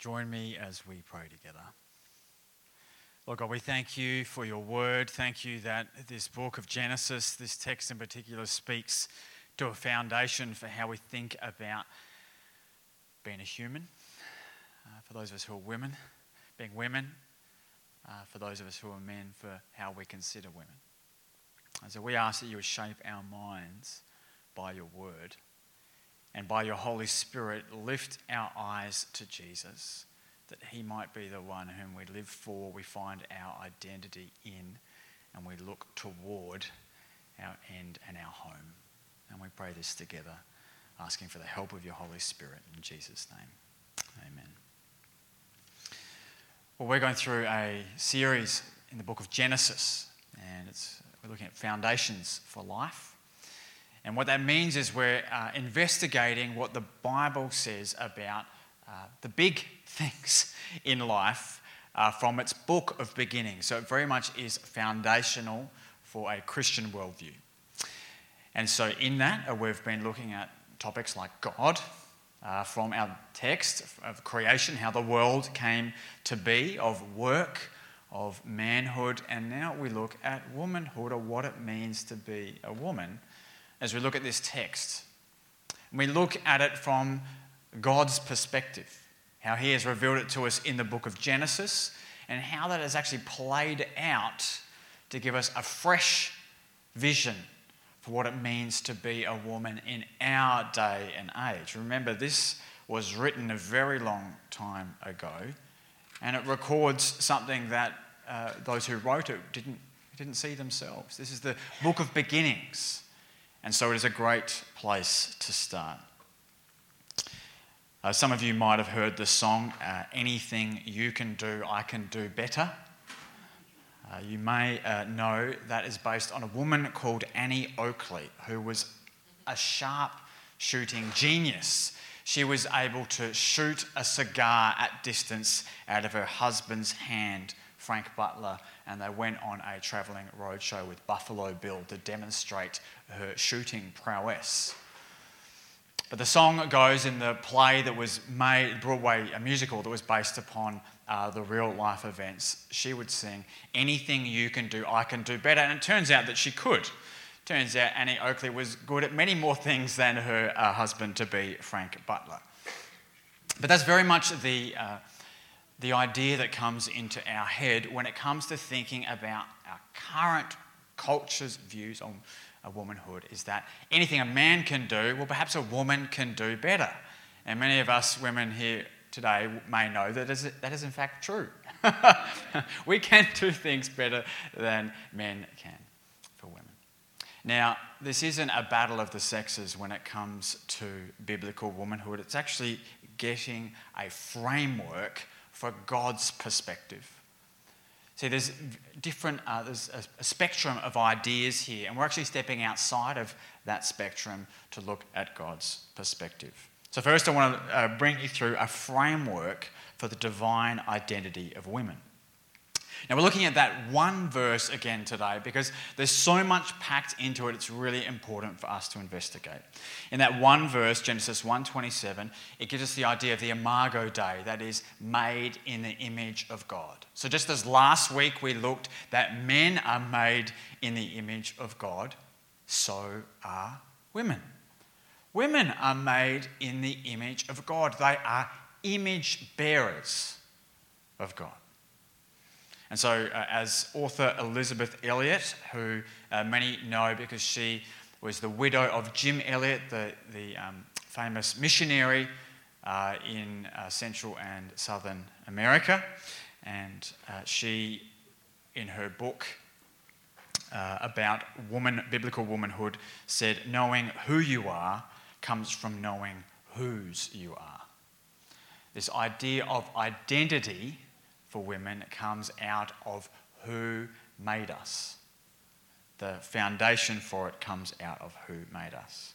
Join me as we pray together. Lord God, we thank you for your word. Thank you that this book of Genesis, this text in particular, speaks to a foundation for how we think about being a human. Uh, for those of us who are women, being women. Uh, for those of us who are men, for how we consider women. And so we ask that you would shape our minds by your word and by your Holy Spirit, lift our eyes to Jesus, that he might be the one whom we live for, we find our identity in, and we look toward our end and our home. And we pray this together, asking for the help of your Holy Spirit in Jesus' name. Amen. Well, we're going through a series in the book of Genesis, and we're looking at foundations for life. And what that means is we're uh, investigating what the Bible says about uh, the big things in life uh, from its book of beginnings. So it very much is foundational for a Christian worldview. And so in that, uh, we've been looking at topics like God. Uh, from our text of creation, how the world came to be, of work, of manhood, and now we look at womanhood or what it means to be a woman as we look at this text. We look at it from God's perspective, how He has revealed it to us in the book of Genesis, and how that has actually played out to give us a fresh vision for what it means to be a woman in our day and age. Remember, this was written a very long time ago, and it records something that uh, those who wrote it didn't, didn't see themselves. This is the book of beginnings. And so it is a great place to start. Uh, some of you might have heard the song, uh, Anything You Can Do, I Can Do Better. Uh, you may uh, know that is based on a woman called Annie Oakley, who was a sharp shooting genius. She was able to shoot a cigar at distance out of her husband's hand, Frank Butler, and they went on a travelling roadshow with Buffalo Bill to demonstrate her shooting prowess. But the song goes in the play that was made, Broadway, a musical that was based upon uh, the real life events. She would sing, Anything you can do, I can do better. And it turns out that she could. Turns out Annie Oakley was good at many more things than her uh, husband to be, Frank Butler. But that's very much the, uh, the idea that comes into our head when it comes to thinking about our current culture's views on womanhood is that anything a man can do, well, perhaps a woman can do better. And many of us women here today may know that is, that is in fact true. we can do things better than men can for women. Now, this isn't a battle of the sexes when it comes to biblical womanhood. It's actually getting a framework for God's perspective. See, there's different, uh, there's a, a, spectrum of ideas here, and we're actually stepping outside of that spectrum to look at God's perspective. So, first, I want to uh, bring you through a framework for the divine identity of women. Now, we're looking at that one verse again today because there's so much packed into it, it's really important for us to investigate. In that one verse, Genesis 1:27, it gives us the idea of the imago Dei, that is, made in the image of God. So, just as last week we looked that men are made in the image of God, so are women. Women are made in the image of God, they are image bearers of God. And so, uh, as author Elisabeth Elliot, who uh, many know because she was the widow of Jim Elliot, the, the um, famous missionary uh, in uh, Central and Southern America, and uh, she, in her book uh, about woman, biblical womanhood, said, Knowing who you are comes from knowing whose you are. This idea of identity for women comes out of who made us. The foundation for it comes out of who made us.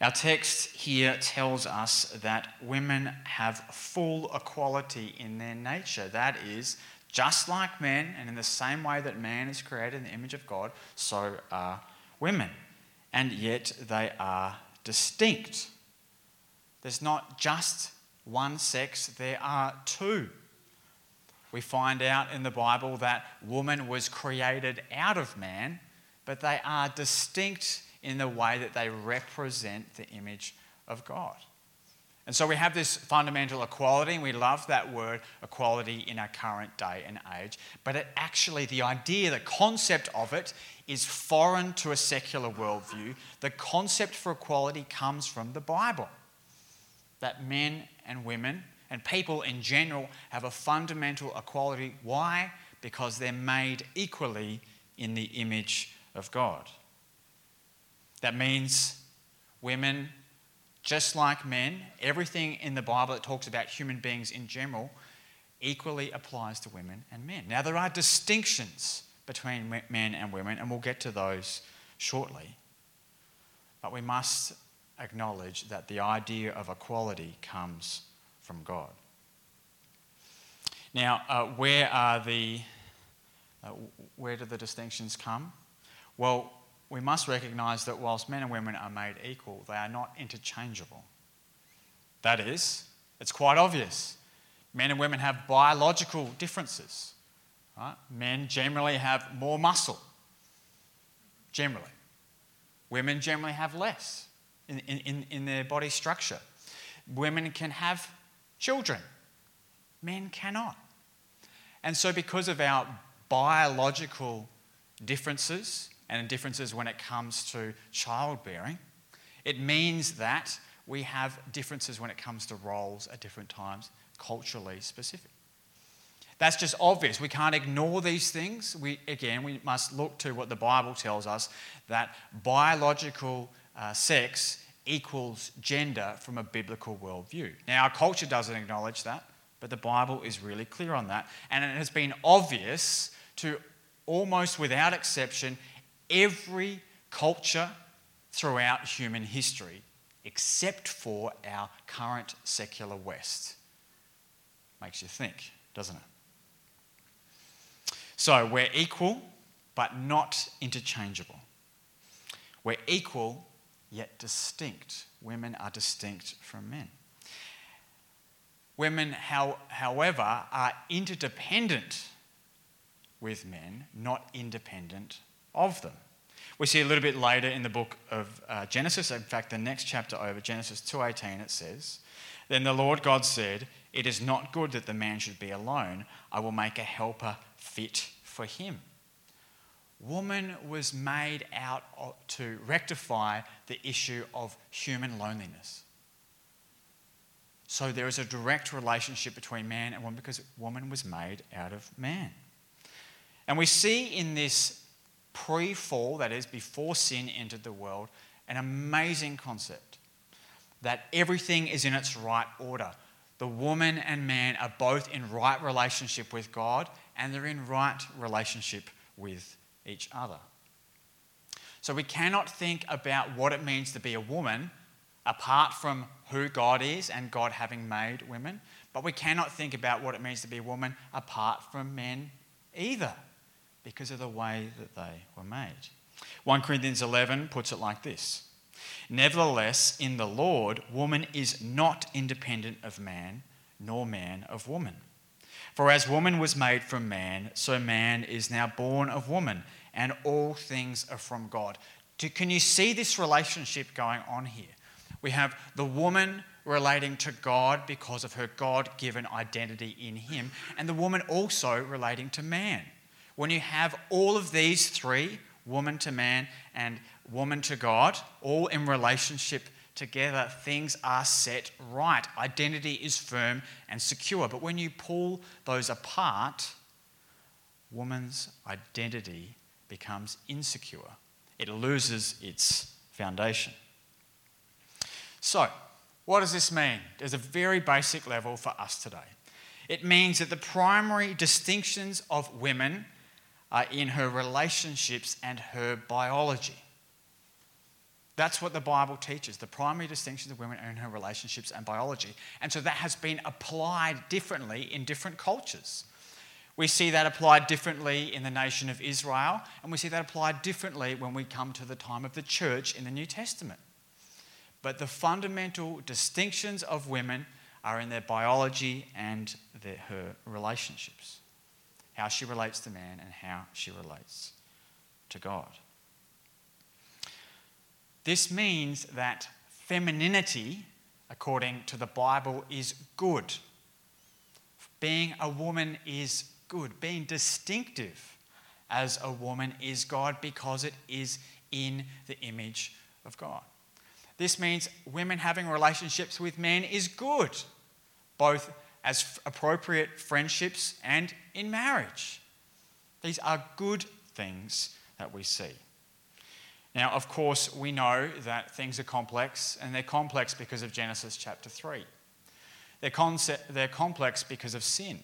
Our text here tells us that women have full equality in their nature. That is, just like men, and in the same way that man is created in the image of God, so are women. And yet they are distinct. There's not just one sex, there are two. We find out in the Bible that woman was created out of man, but they are distinct in the way that they represent the image of God. And so we have this fundamental equality, and we love that word equality in our current day and age. But it actually, the idea, the concept of it, is foreign to a secular worldview. The concept for equality comes from the Bible that men and women and people in general have a fundamental equality. Why? Because they're made equally in the image of God. That means women just like men, everything in the Bible that talks about human beings in general equally applies to women and men. Now, there are distinctions between men and women, and we'll get to those shortly. But we must acknowledge that the idea of equality comes from God. Now, uh, where are the uh, where do the distinctions come? Well, we must recognize that whilst men and women are made equal, they are not interchangeable. That is, it's quite obvious. Men and women have biological differences. Right? Men generally have more muscle, generally. Women generally have less in, in, in their body structure. Women can have children, men cannot. And so, because of our biological differences, and differences when it comes to childbearing. It means that we have differences when it comes to roles at different times, culturally specific. That's just obvious. We can't ignore these things. We, again, we must look to what the Bible tells us that biological uh, sex equals gender from a biblical worldview. Now, our culture doesn't acknowledge that, but the Bible is really clear on that. And it has been obvious to almost without exception every culture throughout human history, except for our current secular West. Makes you think, doesn't it? So we're equal, but not interchangeable. We're equal, yet distinct. Women are distinct from men. Women, how, however, are interdependent with men, not independent of them. We see a little bit later in the book of uh, Genesis, in fact, the next chapter over, Genesis 2:18, it says, "Then the Lord God said, It is not good that the man should be alone. I will make a helper fit for him." Woman was made out to rectify the issue of human loneliness. So there is a direct relationship between man and woman because woman was made out of man. And we see in this pre fall, that is, before sin entered the world, an amazing concept that everything is in its right order. The woman and man are both in right relationship with God and they're in right relationship with each other. So we cannot think about what it means to be a woman apart from who God is and God having made women, but we cannot think about what it means to be a woman apart from men either because of the way that they were made. 1 Corinthians 11 puts it like this Nevertheless, in the Lord, woman is not independent of man, nor man of woman. For as woman was made from man, so man is now born of woman, and all things are from God. Can you see this relationship going on here? We have the woman relating to God because of her God given identity in him, and the woman also relating to man. When you have all of these three, woman to man and woman to God, all in relationship together, things are set right. Identity is firm and secure. But when you pull those apart, woman's identity becomes insecure. It loses its foundation. So, what does this mean? There's a very basic level for us today. It means that the primary distinctions of women are in her relationships and her biology. That's what the Bible teaches. The primary distinctions of women are in her relationships and biology. And so that has been applied differently in different cultures. We see that applied differently in the nation of Israel, and we see that applied differently when we come to the time of the church in the New Testament. But the fundamental distinctions of women are in their biology and their, her relationships how she relates to man and how she relates to God. This means that femininity, according to the Bible, is good. Being a woman is good. Being distinctive as a woman is God because it is in the image of God. This means women having relationships with men is good, both as appropriate friendships and in marriage. These are good things that we see. Now, of course, we know that things are complex, and they're complex because of Genesis chapter 3. They're, concept, they're complex because of sin.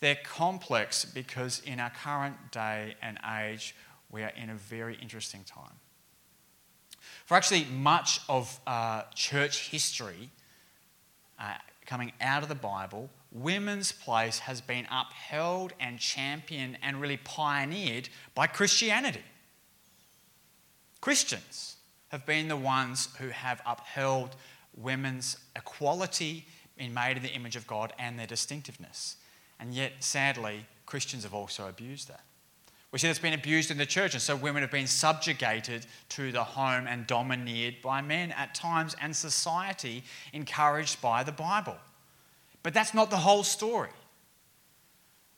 They're complex because in our current day and age, we are in a very interesting time. For actually much of uh, church history, uh, coming out of the Bible, women's place has been upheld and championed and really pioneered by Christianity. Christians have been the ones who have upheld women's equality in made in the image of God and their distinctiveness. And yet, sadly, Christians have also abused that. We see it's been abused in the church, and so women have been subjugated to the home and domineered by men at times, and society encouraged by the Bible. But that's not the whole story.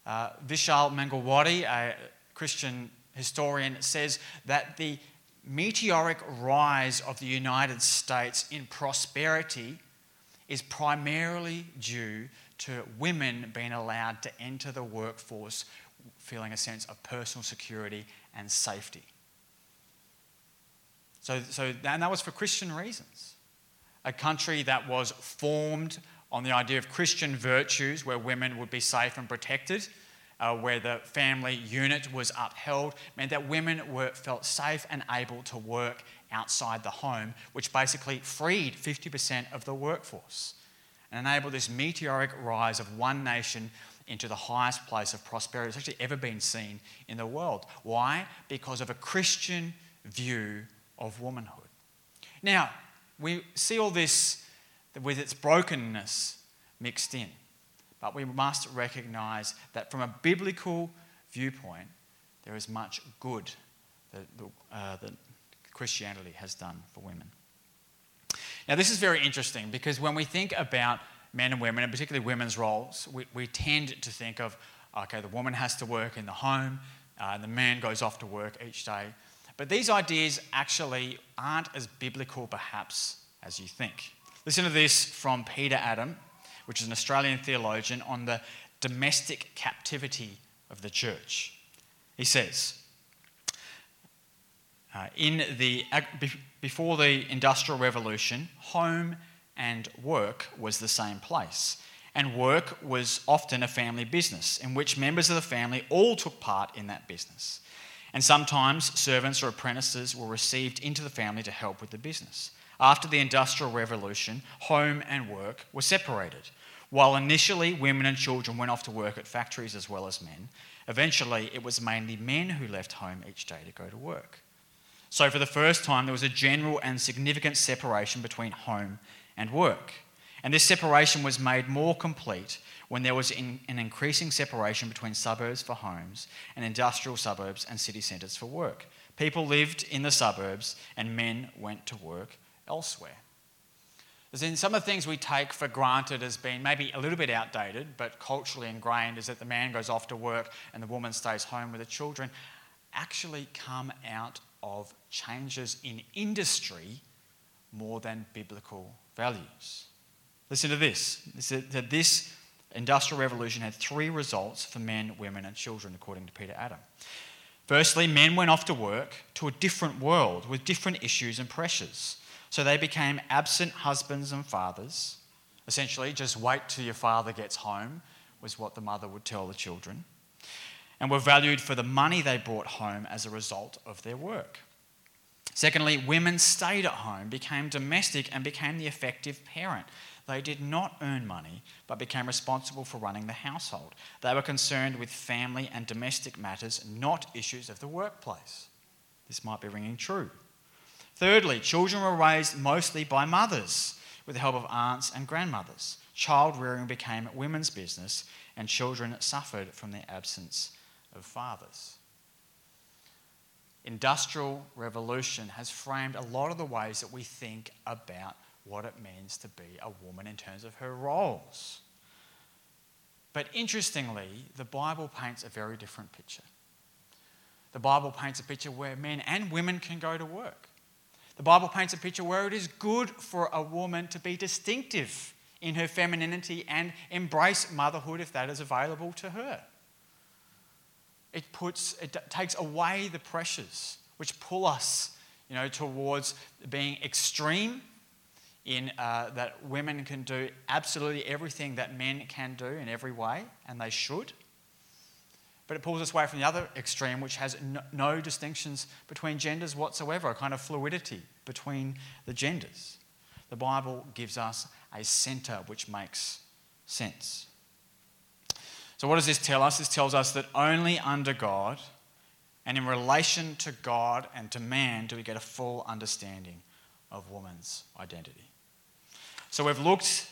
Uh, Vishal Mangalwadi, a Christian historian, says that the meteoric rise of the United States in prosperity is primarily due to women being allowed to enter the workforce feeling a sense of personal security and safety. So, so and that was for Christian reasons. A country that was formed on the idea of Christian virtues, where women would be safe and protected, uh, where the family unit was upheld, meant that women were, felt safe and able to work outside the home, which basically freed 50% of the workforce and enabled this meteoric rise of one nation into the highest place of prosperity that's actually ever been seen in the world. Why? Because of a Christian view of womanhood. Now, we see all this with its brokenness mixed in, but we must recognize that from a biblical viewpoint, there is much good that, uh, that Christianity has done for women. Now, this is very interesting because when we think about men and women, and particularly women's roles, we, we tend to think of, okay, the woman has to work in the home, uh, and the man goes off to work each day. But these ideas actually aren't as biblical, perhaps, as you think. Listen to this from Peter Adam, which is an Australian theologian, on the domestic captivity of the church. He says, uh, in the, before the Industrial Revolution, home and work was the same place. And work was often a family business in which members of the family all took part in that business. And sometimes servants or apprentices were received into the family to help with the business. After the Industrial Revolution, home and work were separated. While initially women and children went off to work at factories as well as men, eventually it was mainly men who left home each day to go to work. So, for the first time, there was a general and significant separation between home and work. And this separation was made more complete when there was in, an increasing separation between suburbs for homes and industrial suburbs and city centres for work. People lived in the suburbs and men went to work elsewhere. As in some of the things we take for granted as being maybe a little bit outdated, but culturally ingrained, is that the man goes off to work and the woman stays home with the children, actually come out of changes in industry more than biblical values. Listen to this. This industrial revolution had three results for men, women, and children, according to Peter Adam. Firstly, men went off to work to a different world with different issues and pressures. So they became absent husbands and fathers. Essentially, just wait till your father gets home, was what the mother would tell the children. And were valued for the money they brought home as a result of their work. Secondly, women stayed at home, became domestic, and became the effective parent. They did not earn money, but became responsible for running the household. They were concerned with family and domestic matters, not issues of the workplace. This might be ringing true. Thirdly, children were raised mostly by mothers with the help of aunts and grandmothers. Child rearing became women's business, and children suffered from the absence of fathers. Industrial revolution has framed a lot of the ways that we think about what it means to be a woman in terms of her roles. But interestingly, the Bible paints a very different picture. The Bible paints a picture where men and women can go to work. The Bible paints a picture where it is good for a woman to be distinctive in her femininity and embrace motherhood if that is available to her. It, puts, it takes away the pressures which pull us you know, towards being extreme in uh, that women can do absolutely everything that men can do in every way, and they should. But it pulls us away from the other extreme, which has no, no distinctions between genders whatsoever, a kind of fluidity between the genders. The Bible gives us a centre which makes sense. So, what does this tell us? This tells us that only under God and in relation to God and to man do we get a full understanding of woman's identity. So, we've looked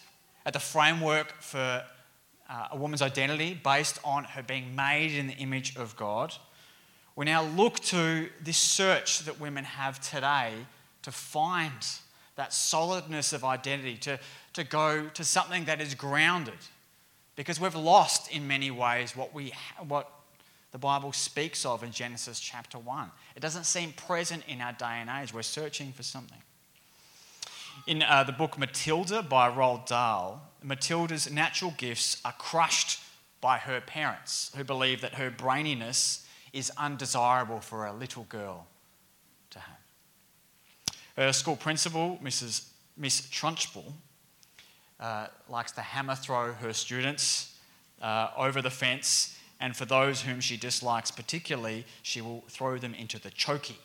at the framework for uh, a woman's identity based on her being made in the image of God. We now look to this search that women have today to find that solidness of identity, to, to go to something that is grounded. Because we've lost in many ways what, we, what the Bible speaks of in Genesis chapter 1. It doesn't seem present in our day and age. We're searching for something. In uh, the book Matilda by Roald Dahl, Matilda's natural gifts are crushed by her parents, who believe that her braininess is undesirable for a little girl to have. Her school principal, Mrs. Miss Trunchbull, uh, likes to hammer throw her students uh, over the fence, and for those whom she dislikes particularly, she will throw them into the chokey.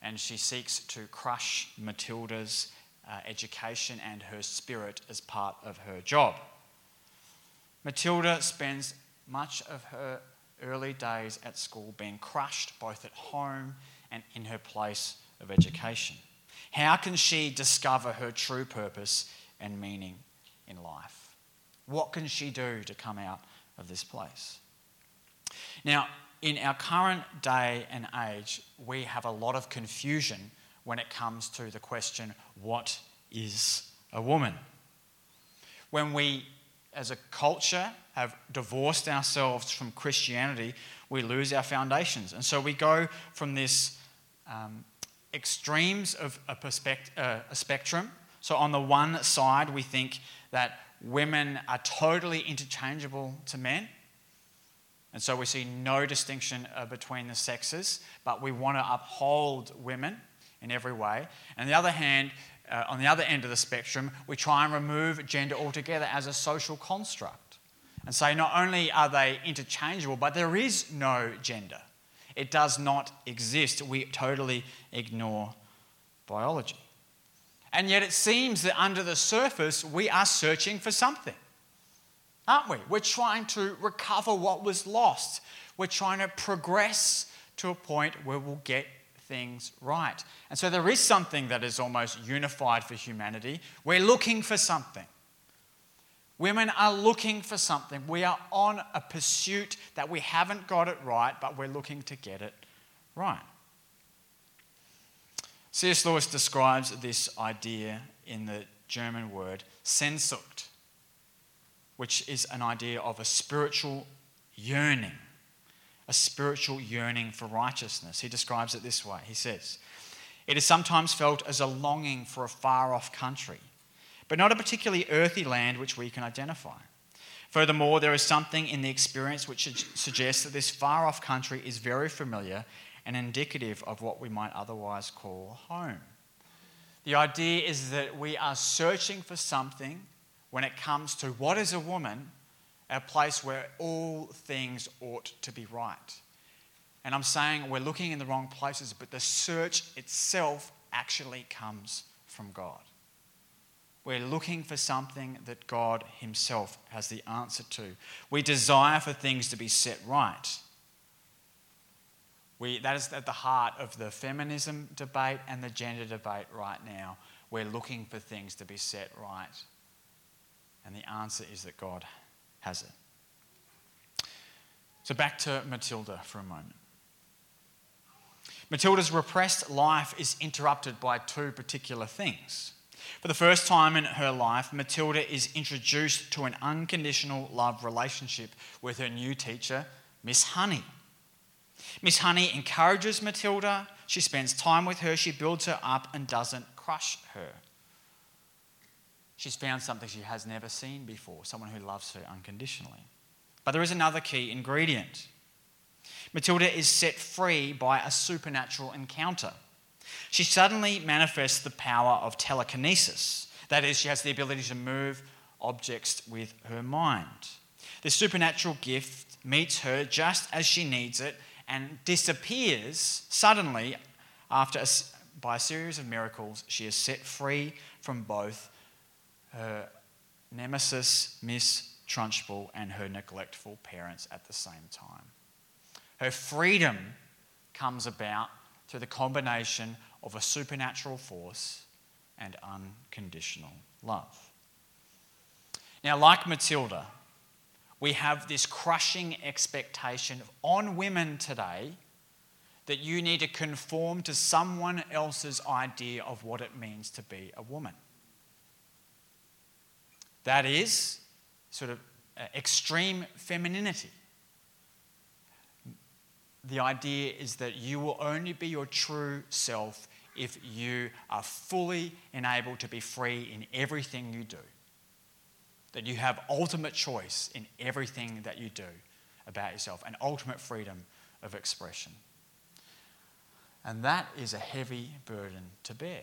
And she seeks to crush Matilda's uh, education and her spirit as part of her job. Matilda spends much of her early days at school being crushed both at home and in her place of education. How can she discover her true purpose and meaning in life? What can she do to come out of this place? Now, in our current day and age, we have a lot of confusion when it comes to the question what is a woman? When we, as a culture, have divorced ourselves from Christianity, we lose our foundations. And so we go from this um, extremes of a, perspect- uh, a spectrum. So, on the one side, we think that women are totally interchangeable to men. And so we see no distinction uh, between the sexes, but we want to uphold women in every way. And on the other hand, uh, on the other end of the spectrum, we try and remove gender altogether as a social construct and say not only are they interchangeable, but there is no gender. It does not exist. We totally ignore biology. And yet it seems that under the surface, we are searching for something, aren't we? We're trying to recover what was lost. We're trying to progress to a point where we'll get things right. And so there is something that is almost unified for humanity. We're looking for something. Women are looking for something. We are on a pursuit that we haven't got it right, but we're looking to get it right. C.S. Lewis describes this idea in the German word Sehnsucht, which is an idea of a spiritual yearning a spiritual yearning for righteousness. He describes it this way He says, It is sometimes felt as a longing for a far off country, but not a particularly earthy land which we can identify. Furthermore, there is something in the experience which suggests that this far off country is very familiar and indicative of what we might otherwise call home. The idea is that we are searching for something when it comes to what is a woman a place where all things ought to be right. And I'm saying we're looking in the wrong places, but the search itself actually comes from God. We're looking for something that God Himself has the answer to. We desire for things to be set right. We, that is at the heart of the feminism debate and the gender debate right now. we're looking for things to be set right. And the answer is that God has it. So back to Matilda for a moment. Matilda's repressed life is interrupted by two particular things. For the first time in her life, Matilda is introduced to an unconditional love relationship with her new teacher, Miss Honey. Miss Honey encourages Matilda, she spends time with her, she builds her up and doesn't crush her. She's found something she has never seen before someone who loves her unconditionally. But there is another key ingredient. Matilda is set free by a supernatural encounter. She suddenly manifests the power of telekinesis. That is, she has the ability to move objects with her mind. This supernatural gift meets her just as she needs it and disappears suddenly after a, by a series of miracles. She is set free from both her nemesis, Miss Trunchbull, and her neglectful parents at the same time. Her freedom comes about through the combination of a supernatural force and unconditional love. Now, like Matilda, we have this crushing expectation on women today that you need to conform to someone else's idea of what it means to be a woman. That is sort of uh, extreme femininity. The idea is that you will only be your true self if you are fully enabled to be free in everything you do. That you have ultimate choice in everything that you do about yourself and ultimate freedom of expression. And that is a heavy burden to bear.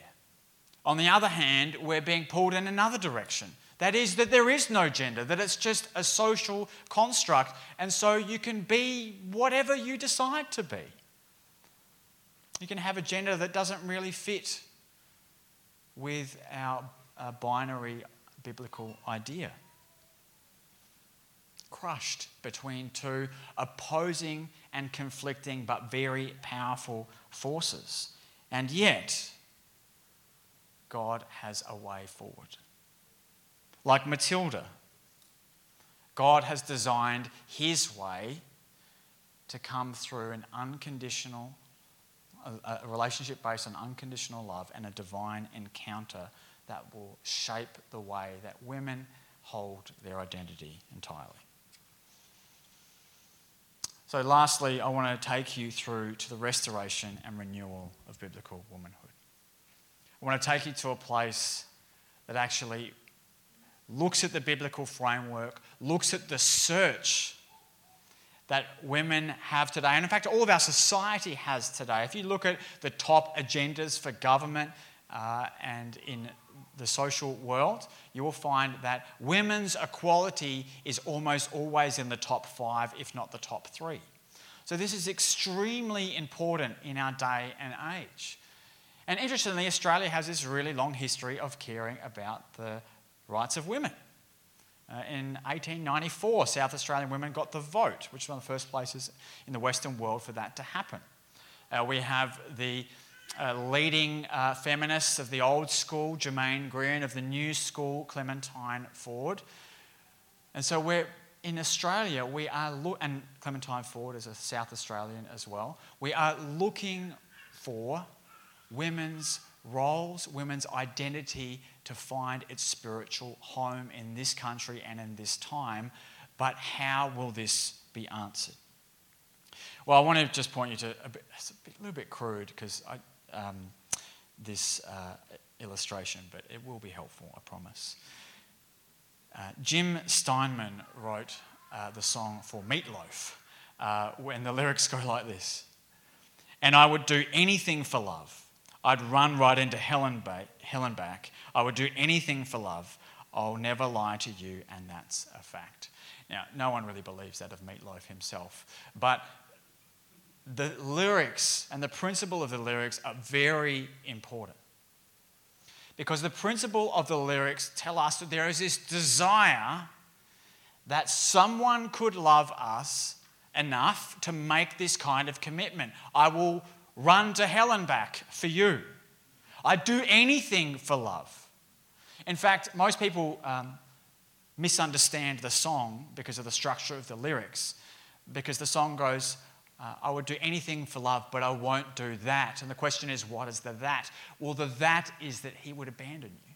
On the other hand, we're being pulled in another direction that is, that there is no gender, that it's just a social construct, and so you can be whatever you decide to be. You can have a gender that doesn't really fit with our uh, binary biblical idea. Crushed between two opposing and conflicting but very powerful forces. And yet, God has a way forward like Matilda. God has designed his way to come through an unconditional, a, relationship based on unconditional love and a divine encounter that will shape the way that women hold their identity entirely. So, lastly, I want to take you through to the restoration and renewal of biblical womanhood. I want to take you to a place that actually looks at the biblical framework, looks at the search that women have today. And in fact, all of our society has today. If you look at the top agendas for government uh, and in the social world, you will find that women's equality is almost always in the top five, if not the top three. So, this is extremely important in our day and age. And interestingly, Australia has this really long history of caring about the rights of women. Uh, in 1894, South Australian women got the vote, which was one of the first places in the Western world for that to happen. Uh, we have the uh, leading uh, feminists of the old school, Germaine Greer, of the new school, Clementine Ford. And so we're in Australia, we are lo- and Clementine Ford is a South Australian as well. We are looking for women's roles, women's identity to find its spiritual home in this country and in this time. But how will this be answered? Well, I want to just point you to a, bit, a little bit crude because um, this uh, illustration, but it will be helpful, I promise. Uh, Jim Steinman wrote uh, the song for Meat Loaf, uh, and the lyrics go like this And I would do anything for love I'd run right into hell and back. I would do anything for love. I'll never lie to you, and that's a fact. Now, no one really believes that of Meat Loaf himself, but the lyrics and the principle of the lyrics are very important. Because the principle of the lyrics tell us that there is this desire that someone could love us enough to make this kind of commitment. I will run to hell and back for you. I'd do anything for love. In fact, most people um, misunderstand the song because of the structure of the lyrics, because the song goes, uh, I would do anything for love, but I won't do that. And the question is, what is the that? Well, the that is that he would abandon you.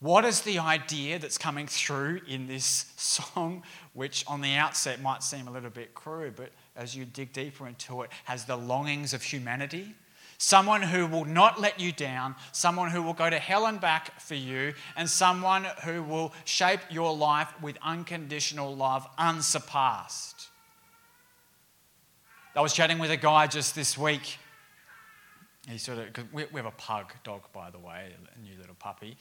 What is the idea that's coming through in this song, which on the outset might seem a little bit crude, but as you dig deeper into it, has the longings of humanity? Someone who will not let you down, someone who will go to hell and back for you, and someone who will shape your life with unconditional love unsurpassed. I was chatting with a guy just this week. He sort of, we, we have a pug dog, by the way, a new little puppy,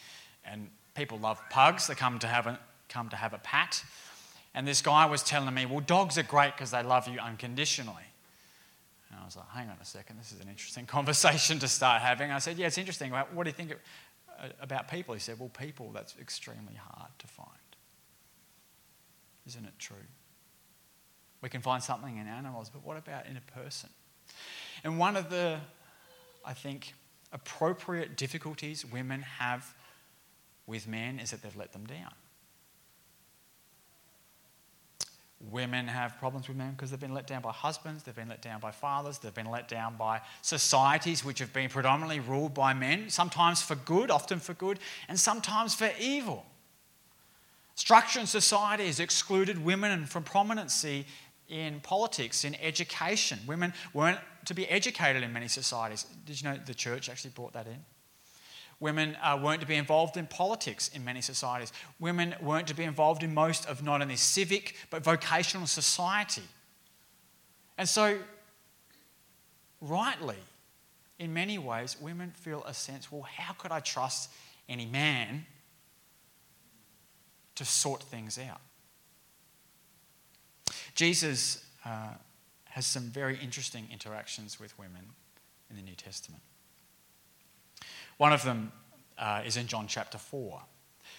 and people love pugs. They come to have a, come to have a pat. And this guy was telling me, well, dogs are great because they love you unconditionally. And I was like, hang on a second, this is an interesting conversation to start having. I said, yeah, it's interesting. What do you think uh, about people? He said, well, people, that's extremely hard to find. Isn't it true? We can find something in animals, but what about in a person? And one of the, I think, appropriate difficulties women have with men is that they've let them down. Women have problems with men because they've been let down by husbands, they've been let down by fathers, they've been let down by societies which have been predominantly ruled by men, sometimes for good, often for good, and sometimes for evil. Structure in society has excluded women from prominency in politics, in education. Women weren't to be educated in many societies. Did you know the church actually brought that in? Women uh, weren't to be involved in politics in many societies. Women weren't to be involved in most of not only civic but vocational society. And so, rightly, in many ways, women feel a sense well, how could I trust any man to sort things out? Jesus uh, has some very interesting interactions with women in the New Testament. One of them uh, is in John chapter 4.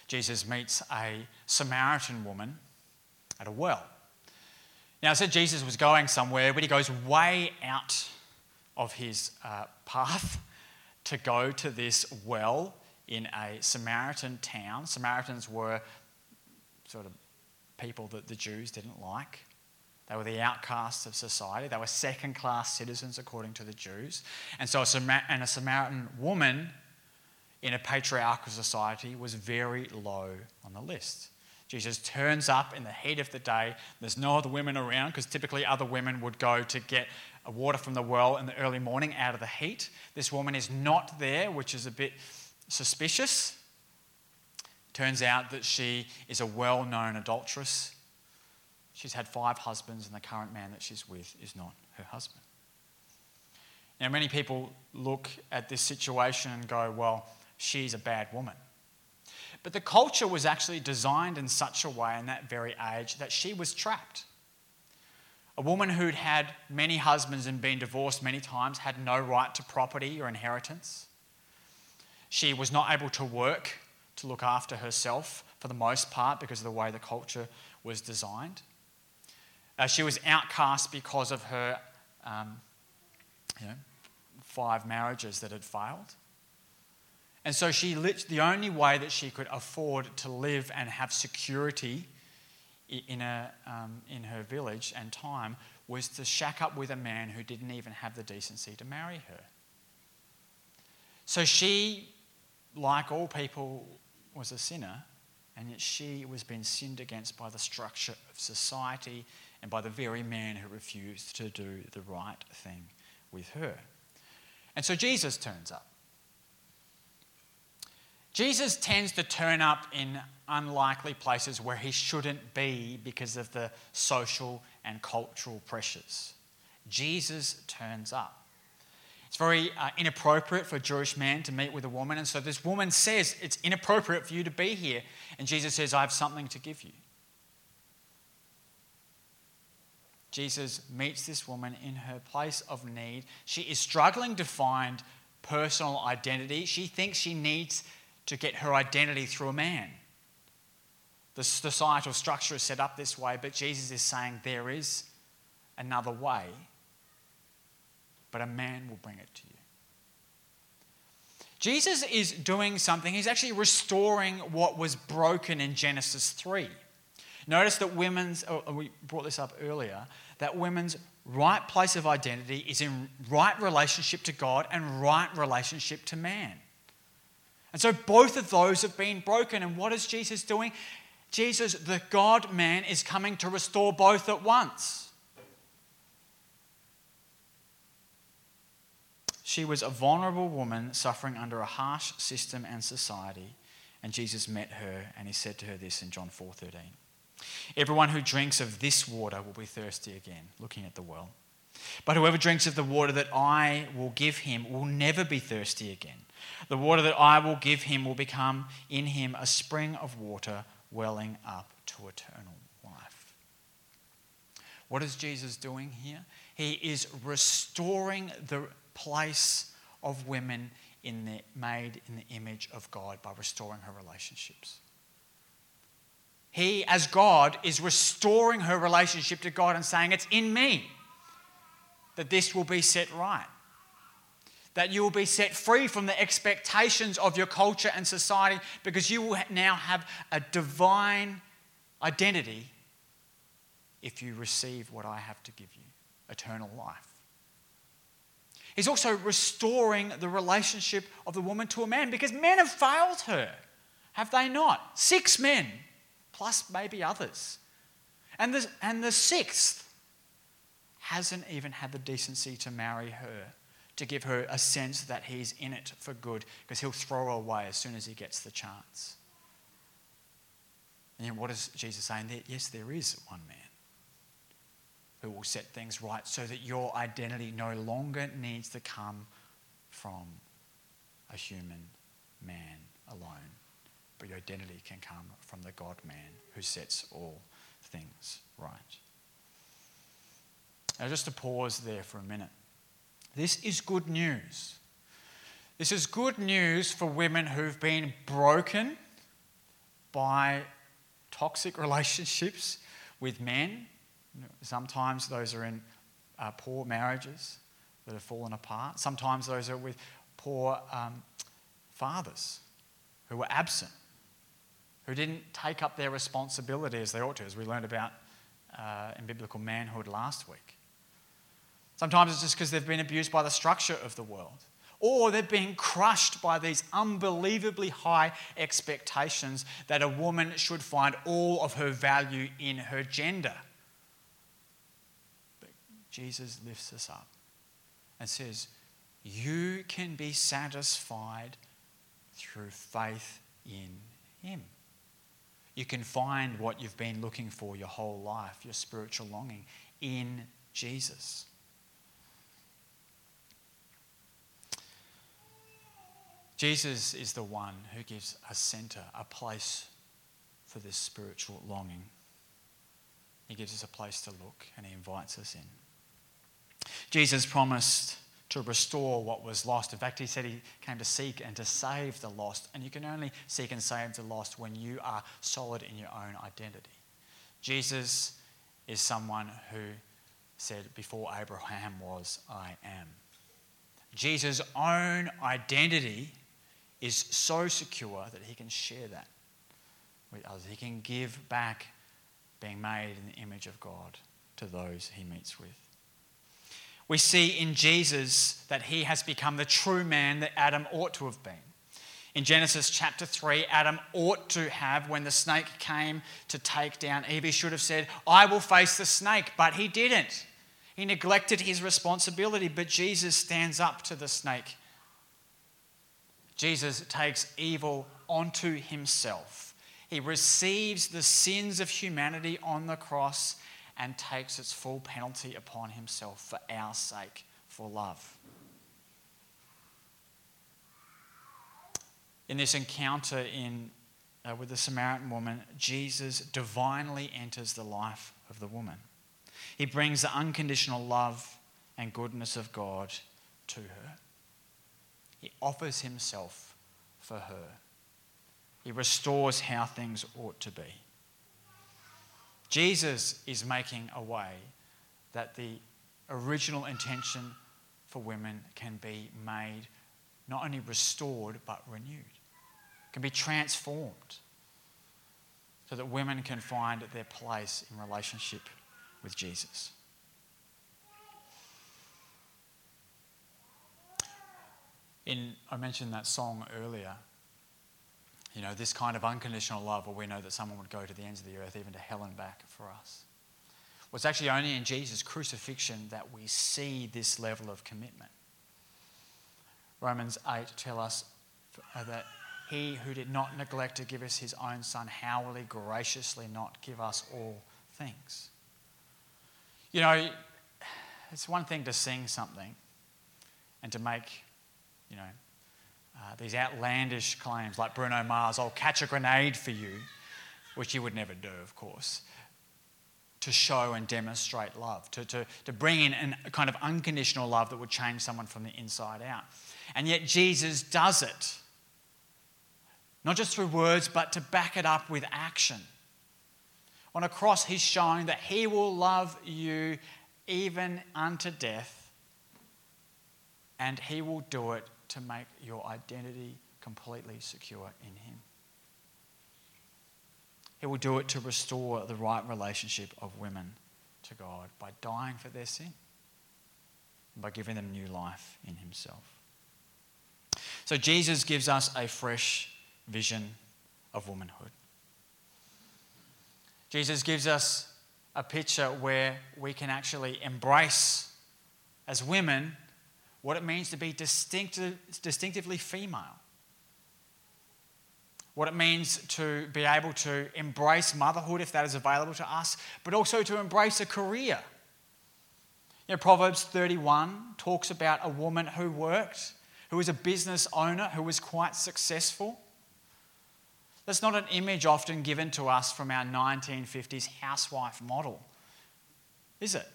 Jesus meets a Samaritan woman at a well. Now, I said Jesus was going somewhere, but he goes way out of his uh, path to go to this well in a Samaritan town. Samaritans were sort of people that the Jews didn't like. They were the outcasts of society. They were second class citizens according to the Jews. And so, a, Samar- and a Samaritan woman in a patriarchal society was very low on the list. Jesus turns up in the heat of the day. There's no other women around because typically other women would go to get water from the well in the early morning out of the heat. This woman is not there, which is a bit suspicious. Turns out that she is a well known adulteress She's had five husbands, and the current man that she's with is not her husband. Now, many people look at this situation and go, well, she's a bad woman. But the culture was actually designed in such a way in that very age that she was trapped. A woman who'd had many husbands and been divorced many times had no right to property or inheritance. She was not able to work to look after herself for the most part because of the way the culture was designed. Uh, she was outcast because of her um, you know, five marriages that had failed. And so she lit, the only way that she could afford to live and have security in, a, um, in her village and time was to shack up with a man who didn't even have the decency to marry her. So she, like all people, was a sinner, and yet she was being sinned against by the structure of society and by the very man who refused to do the right thing with her. And so Jesus turns up. Jesus tends to turn up in unlikely places where he shouldn't be because of the social and cultural pressures. Jesus turns up. It's very uh, inappropriate for a Jewish man to meet with a woman, and so this woman says, It's inappropriate for you to be here. And Jesus says, I have something to give you. Jesus meets this woman in her place of need. She is struggling to find personal identity. She thinks she needs to get her identity through a man. The societal structure is set up this way, but Jesus is saying there is another way, but a man will bring it to you. Jesus is doing something. He's actually restoring what was broken in Genesis 3. Notice that women's, oh, oh we brought this up earlier, that women's right place of identity is in right relationship to God and right relationship to man. And so both of those have been broken. And what is Jesus doing? Jesus, the God man, is coming to restore both at once. She was a vulnerable woman suffering under a harsh system and society, and Jesus met her and he said to her this in John 4:13. Everyone who drinks of this water will be thirsty again, looking at the well. But whoever drinks of the water that I will give him will never be thirsty again. The water that I will give him will become in him a spring of water welling up to eternal life. What is Jesus doing here? He is restoring the place of women in the, made in the image of God by restoring her relationships. He, as God, is restoring her relationship to God and saying, It's in me that this will be set right. That you will be set free from the expectations of your culture and society because you will now have a divine identity if you receive what I have to give you eternal life. He's also restoring the relationship of the woman to a man because men have failed her, have they not? Six men, plus maybe others. And the, and the sixth hasn't even had the decency to marry her, to give her a sense that he's in it for good, because he'll throw her away as soon as he gets the chance. And what is Jesus saying there? Yes, there is one man who will set things right so that your identity no longer needs to come from a human man alone, but your identity can come from the God man who sets all things right. Now, just to pause there for a minute. This is good news. This is good news for women who've been broken by toxic relationships with men Sometimes those are in uh, poor marriages that have fallen apart. Sometimes those are with poor um, fathers who were absent, who didn't take up their responsibility as they ought to, as we learned about uh, in biblical manhood last week. Sometimes it's just because they've been abused by the structure of the world. Or they're being crushed by these unbelievably high expectations that a woman should find all of her value in her gender. But Jesus lifts us up and says, You can be satisfied through faith in Him. You can find what you've been looking for your whole life, your spiritual longing, in Jesus. Jesus is the one who gives a center, a place for this spiritual longing. He gives us a place to look and he invites us in. Jesus promised to restore what was lost. In fact, he said he came to seek and to save the lost. And you can only seek and save the lost when you are solid in your own identity. Jesus is someone who said, Before Abraham was, I am. Jesus' own identity is so secure that he can share that with others. He can give back being made in the image of God to those he meets with. We see in Jesus that he has become the true man that Adam ought to have been. In Genesis chapter 3, Adam ought to have, when the snake came to take down Eve, he should have said, I will face the snake, but he didn't. He neglected his responsibility, but Jesus stands up to the snake. Jesus takes evil onto himself. He receives the sins of humanity on the cross and takes its full penalty upon himself for our sake, for love. In this encounter in, uh, with the Samaritan woman, Jesus divinely enters the life of the woman. He brings the unconditional love and goodness of God to her. He offers himself for her. He restores how things ought to be. Jesus is making a way that the original intention for women can be made not only restored, but renewed, can be transformed so that women can find their place in relationship with Jesus. In, I mentioned that song earlier. You know, this kind of unconditional love where we know that someone would go to the ends of the earth, even to hell and back for us. Well, it's actually only in Jesus' crucifixion that we see this level of commitment. Romans 8 tell us that he who did not neglect to give us his own son, how will he graciously not give us all things? You know, it's one thing to sing something and to make, you know, uh, these outlandish claims like Bruno Mars, I'll catch a grenade for you, which he would never do, of course, to show and demonstrate love, to, to, to bring in an, a kind of unconditional love that would change someone from the inside out. And yet Jesus does it. Not just through words, but to back it up with action. On a cross, he's showing that he will love you even unto death, and he will do it to make your identity completely secure in him. He will do it to restore the right relationship of women to God by dying for their sin, by giving them new life in himself. So Jesus gives us a fresh vision of womanhood. Jesus gives us a picture where we can actually embrace, as women, what it means to be distinctive, distinctively female. What it means to be able to embrace motherhood if that is available to us, but also to embrace a career. You know, Proverbs 31 talks about a woman who worked who was a business owner, who was quite successful. That's not an image often given to us from our 1950s housewife model, is it?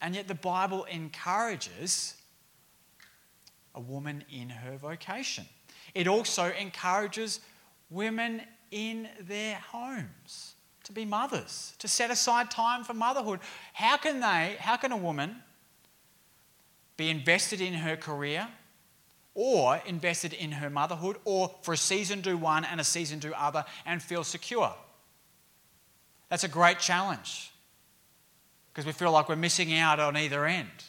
And yet the Bible encourages a woman in her vocation. It also encourages women in their homes to be mothers, to set aside time for motherhood. How can they, how can a woman be invested in her career or invested in her motherhood or for a season do one and a season do other and feel secure. That's a great challenge because we feel like we're missing out on either end.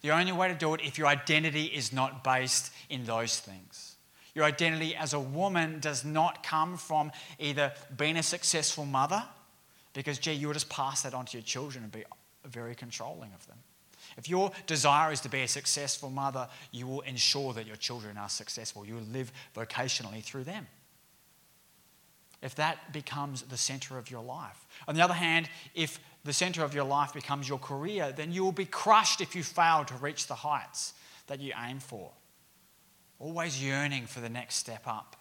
The only way to do it if your identity is not based in those things. Your identity as a woman does not come from either being a successful mother, because, gee, you'll just pass that on to your children and be very controlling of them. If your desire is to be a successful mother, you will ensure that your children are successful. You will live vocationally through them. If that becomes the center of your life. On the other hand, if the center of your life becomes your career, then you will be crushed if you fail to reach the heights that you aim for. Always yearning for the next step up.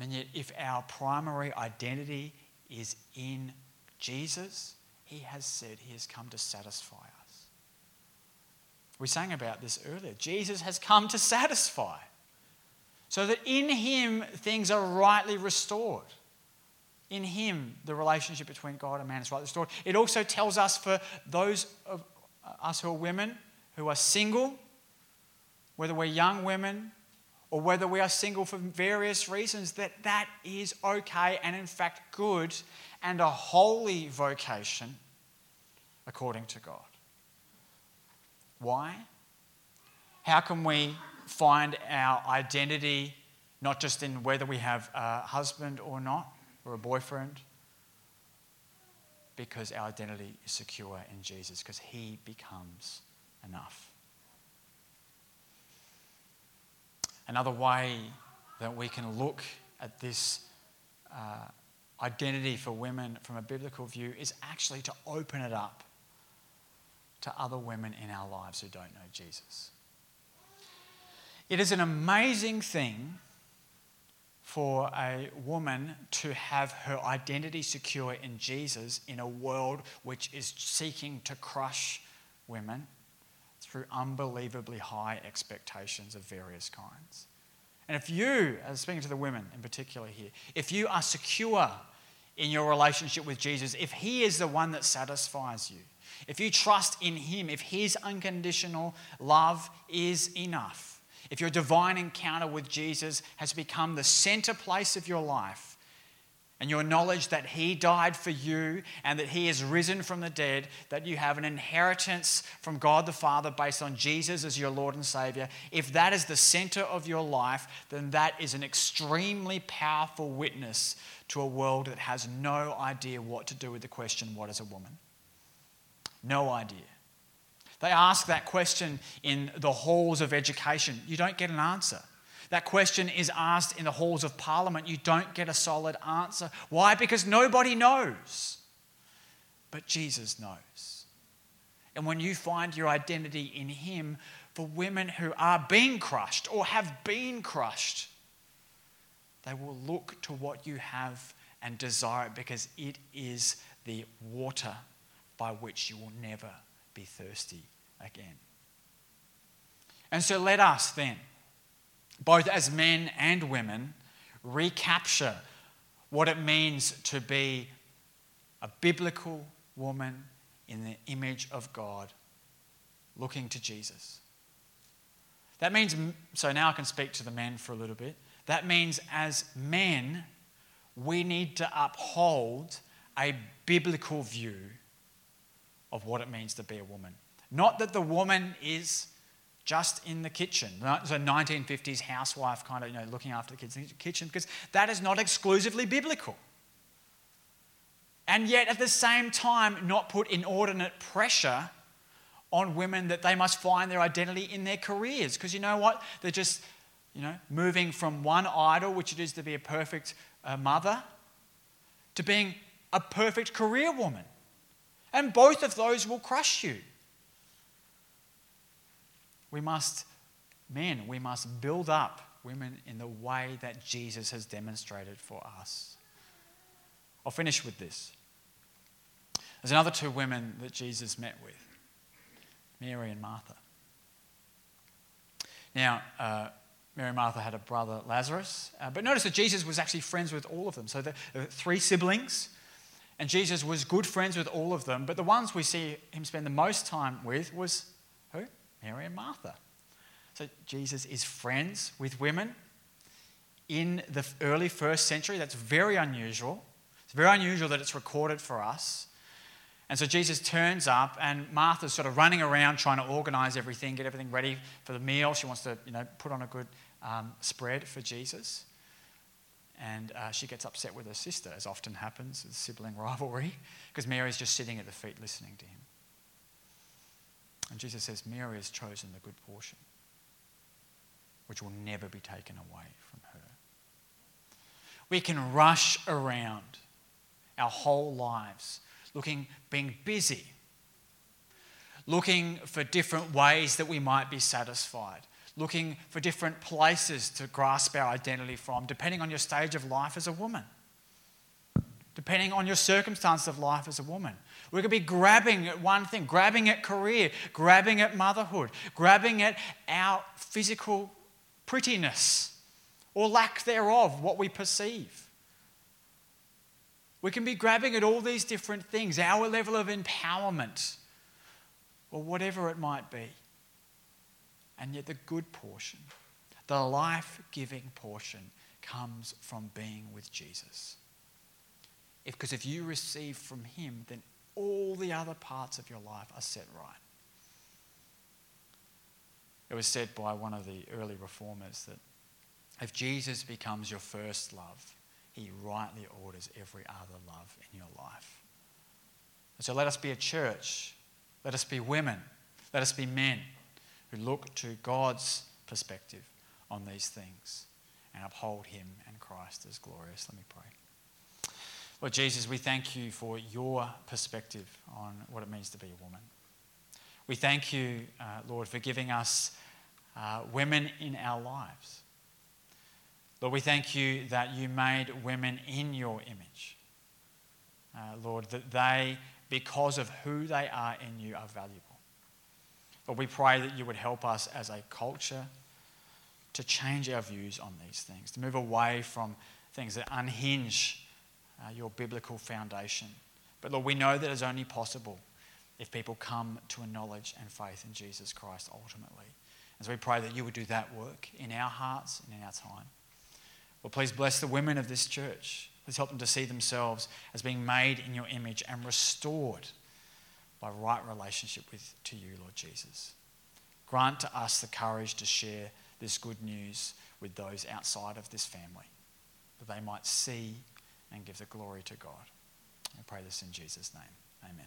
And yet, if our primary identity is in Jesus, he has said He has come to satisfy us. We sang about this earlier. Jesus has come to satisfy so that in Him things are rightly restored. In Him, the relationship between God and man is rightly restored. It also tells us for those of us who are women who are single, whether we're young women or whether we are single for various reasons, that that is okay and in fact good and a holy vocation according to God. Why? How can we find our identity not just in whether we have a husband or not, or a boyfriend? Because our identity is secure in Jesus, because He becomes enough. Another way that we can look at this uh, identity for women from a biblical view is actually to open it up to other women in our lives who don't know Jesus. It is an amazing thing for a woman to have her identity secure in Jesus in a world which is seeking to crush women through unbelievably high expectations of various kinds. And if you, as speaking to the women in particular here, if you are secure in your relationship with Jesus, if He is the one that satisfies you, if you trust in Him, if His unconditional love is enough, if your divine encounter with Jesus has become the center place of your life, and your knowledge that He died for you and that He is risen from the dead, that you have an inheritance from God the Father based on Jesus as your Lord and Savior, if that is the center of your life, then that is an extremely powerful witness to a world that has no idea what to do with the question, What is a woman? No idea. They ask that question in the halls of education. You don't get an answer. That question is asked in the halls of parliament. You don't get a solid answer. Why? Because nobody knows. But Jesus knows. And when you find your identity in Him, for women who are being crushed or have been crushed, they will look to what you have and desire it because it is the water by which you will never be thirsty again. And so let us then both as men and women, recapture what it means to be a biblical woman in the image of God, looking to Jesus. That means, so now I can speak to the men for a little bit. That means as men, we need to uphold a biblical view of what it means to be a woman. Not that the woman is just in the kitchen. So 1950s housewife kind of, you know, looking after the kids in the kitchen, because that is not exclusively biblical. And yet, at the same time, not put inordinate pressure on women that they must find their identity in their careers. Because you know what? They're just, you know, moving from one idol, which it is to be a perfect uh, mother, to being a perfect career woman. And both of those will crush you. We must, men, we must build up women in the way that Jesus has demonstrated for us. I'll finish with this. There's another two women that Jesus met with Mary and Martha. Now, uh, Mary and Martha had a brother, Lazarus, uh, but notice that Jesus was actually friends with all of them. So there were three siblings, and Jesus was good friends with all of them, but the ones we see him spend the most time with was who? Mary and Martha. So Jesus is friends with women in the early first century. That's very unusual. It's very unusual that it's recorded for us. And so Jesus turns up, and Martha's sort of running around trying to organize everything, get everything ready for the meal. She wants to, you know, put on a good um, spread for Jesus. And uh, she gets upset with her sister, as often happens with sibling rivalry, because Mary's just sitting at the feet listening to him. And Jesus says, Mary has chosen the good portion, which will never be taken away from her. We can rush around our whole lives looking, being busy, looking for different ways that we might be satisfied, looking for different places to grasp our identity from, depending on your stage of life as a woman, depending on your circumstance of life as a woman. We could be grabbing at one thing, grabbing at career, grabbing at motherhood, grabbing at our physical prettiness or lack thereof, what we perceive. We can be grabbing at all these different things, our level of empowerment, or whatever it might be. And yet, the good portion, the life giving portion, comes from being with Jesus. Because if, if you receive from Him, then all the other parts of your life are set right. It was said by one of the early reformers that if Jesus becomes your first love, he rightly orders every other love in your life. so let us be a church. Let us be women. Let us be men who look to God's perspective on these things and uphold him and Christ as glorious. Let me pray. Lord Jesus, we thank you for your perspective on what it means to be a woman. We thank you, uh, Lord, for giving us uh, women in our lives. Lord, we thank you that you made women in your image. Uh, Lord, that they, because of who they are in you, are valuable. Lord, we pray that you would help us as a culture to change our views on these things, to move away from things that unhinge uh, your biblical foundation. But Lord, we know that it's only possible if people come to a knowledge and faith in Jesus Christ ultimately. And so we pray that you would do that work in our hearts and in our time. Well, please bless the women of this church. Please help them to see themselves as being made in your image and restored by right relationship with to you, Lord Jesus. Grant to us the courage to share this good news with those outside of this family, that they might see and give the glory to God. I pray this in Jesus' name. Amen.